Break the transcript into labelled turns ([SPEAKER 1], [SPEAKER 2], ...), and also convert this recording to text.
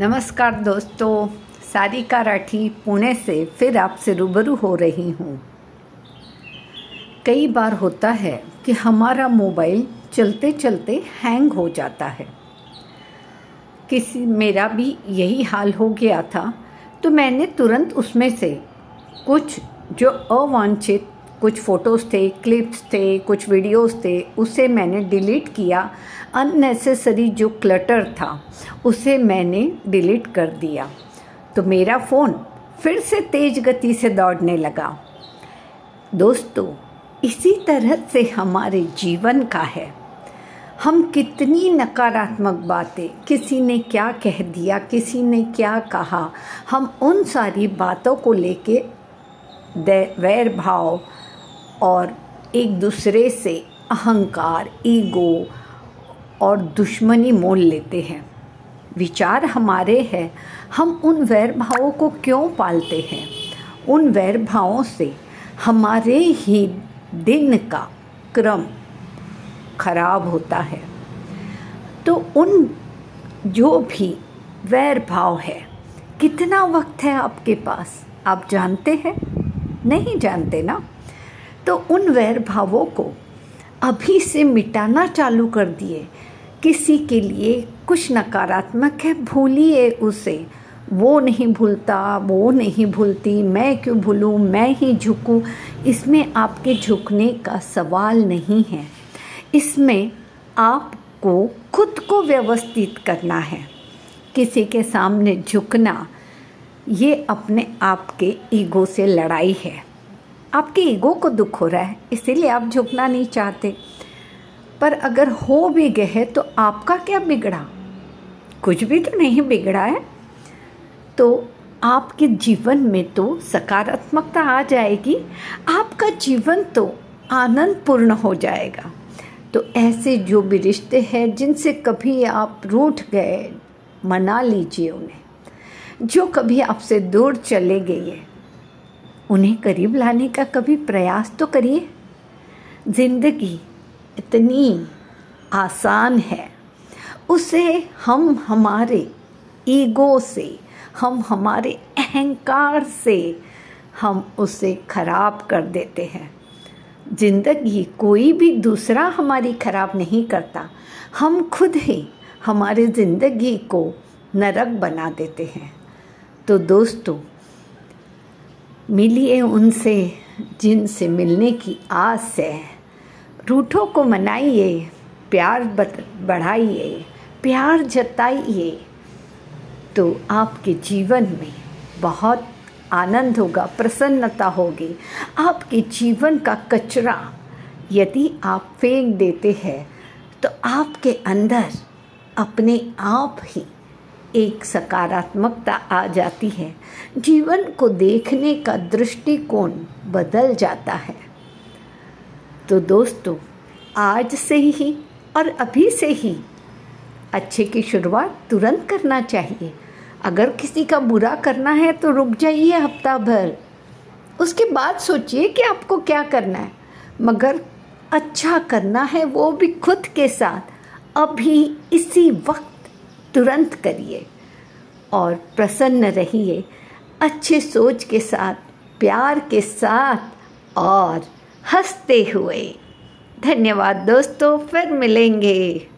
[SPEAKER 1] नमस्कार दोस्तों सारिका राठी पुणे से फिर आपसे रूबरू हो रही हूँ। कई बार होता है कि हमारा मोबाइल चलते चलते हैंग हो जाता है। किसी, मेरा भी यही हाल हो गया था तो मैंने तुरंत उसमें से कुछ जो अवांछित कुछ फ़ोटोज़ थे, क्लिप्स थे, कुछ वीडियोस थे, उसे मैंने डिलीट किया। अननेसेसरी जो क्लटर था, उसे मैंने डिलीट कर दिया। तो मेरा फ़ोन फिर से तेज़ गति से दौड़ने लगा। दोस्तों, इसी तरह से हमारे जीवन का है। हम कितनी नकारात्मक बातें, किसी ने क्या कह दिया, किसी ने क्या कहा, हम उन सारी बातों को लेके वैर भाव और एक दूसरे से अहंकार, ईगो और दुश्मनी मोल लेते हैं। विचार हमारे हैं, हम उन वैर भावों को क्यों पालते हैं? उन वैर भावों से हमारे ही दिन का क्रम खराब होता है। तो उन जो भी वैर भाव है, कितना वक्त है आपके पास? आप जानते हैं? नहीं जानते ना? तो उन वैर भावों को अभी से मिटाना चालू कर दिए। किसी के लिए कुछ नकारात्मक है, भूलिए उसे। वो नहीं भूलता, वो नहीं भूलती, मैं क्यों भूलूँ, मैं ही झुकूँ। इसमें आपके झुकने का सवाल नहीं है। इसमें आपको खुद को व्यवस्थित करना है। किसी के सामने झुकना, ये अपने आप के ईगो से लड़ाई है। आपके ईगो को दुख हो रहा है, इसीलिए आप झुकना नहीं चाहते। पर अगर हो भी गए तो आपका क्या बिगड़ा? कुछ भी तो नहीं बिगड़ा है। तो आपके जीवन में तो सकारात्मकता आ जाएगी, आपका जीवन तो आनंद पूर्ण हो जाएगा। तो ऐसे जो भी रिश्ते हैं, जिनसे कभी आप रूठ गए, मना लीजिए उन्हें। जो कभी आपसे दूर चले गए उन्हें करीब लाने का कभी प्रयास तो करिए। ज़िंदगी इतनी आसान है। उसे हम हमारे ईगो से, हम हमारे अहंकार से, हम उसे खराब कर देते हैं। ज़िंदगी कोई भी दूसरा हमारी खराब नहीं करता। हम खुद ही हमारे ज़िंदगी को नरक बना देते हैं। तो दोस्तों मिलिए उनसे, जिनसे मिलने की आस है। रूठों को मनाइए, प्यार बढ़ाइए, प्यार जताइए। तो आपके जीवन में बहुत आनंद होगा, प्रसन्नता होगी। आपके जीवन का कचरा यदि आप फेंक देते हैं तो आपके अंदर अपने आप ही एक सकारात्मकता आ जाती है। जीवन को देखने का दृष्टिकोण बदल जाता है। तो दोस्तों, आज से ही और अभी से ही अच्छे की शुरुआत तुरंत करना चाहिए। अगर किसी का बुरा करना है तो रुक जाइए हफ़्ता भर। उसके बाद सोचिए कि आपको क्या करना है। मगर अच्छा करना है वो भी खुद के साथ। अभी इसी वक्त तुरंत करिए और प्रसन्न रहिए, अच्छी सोच के साथ, प्यार के साथ और हँसते हुए। धन्यवाद दोस्तों, फिर मिलेंगे।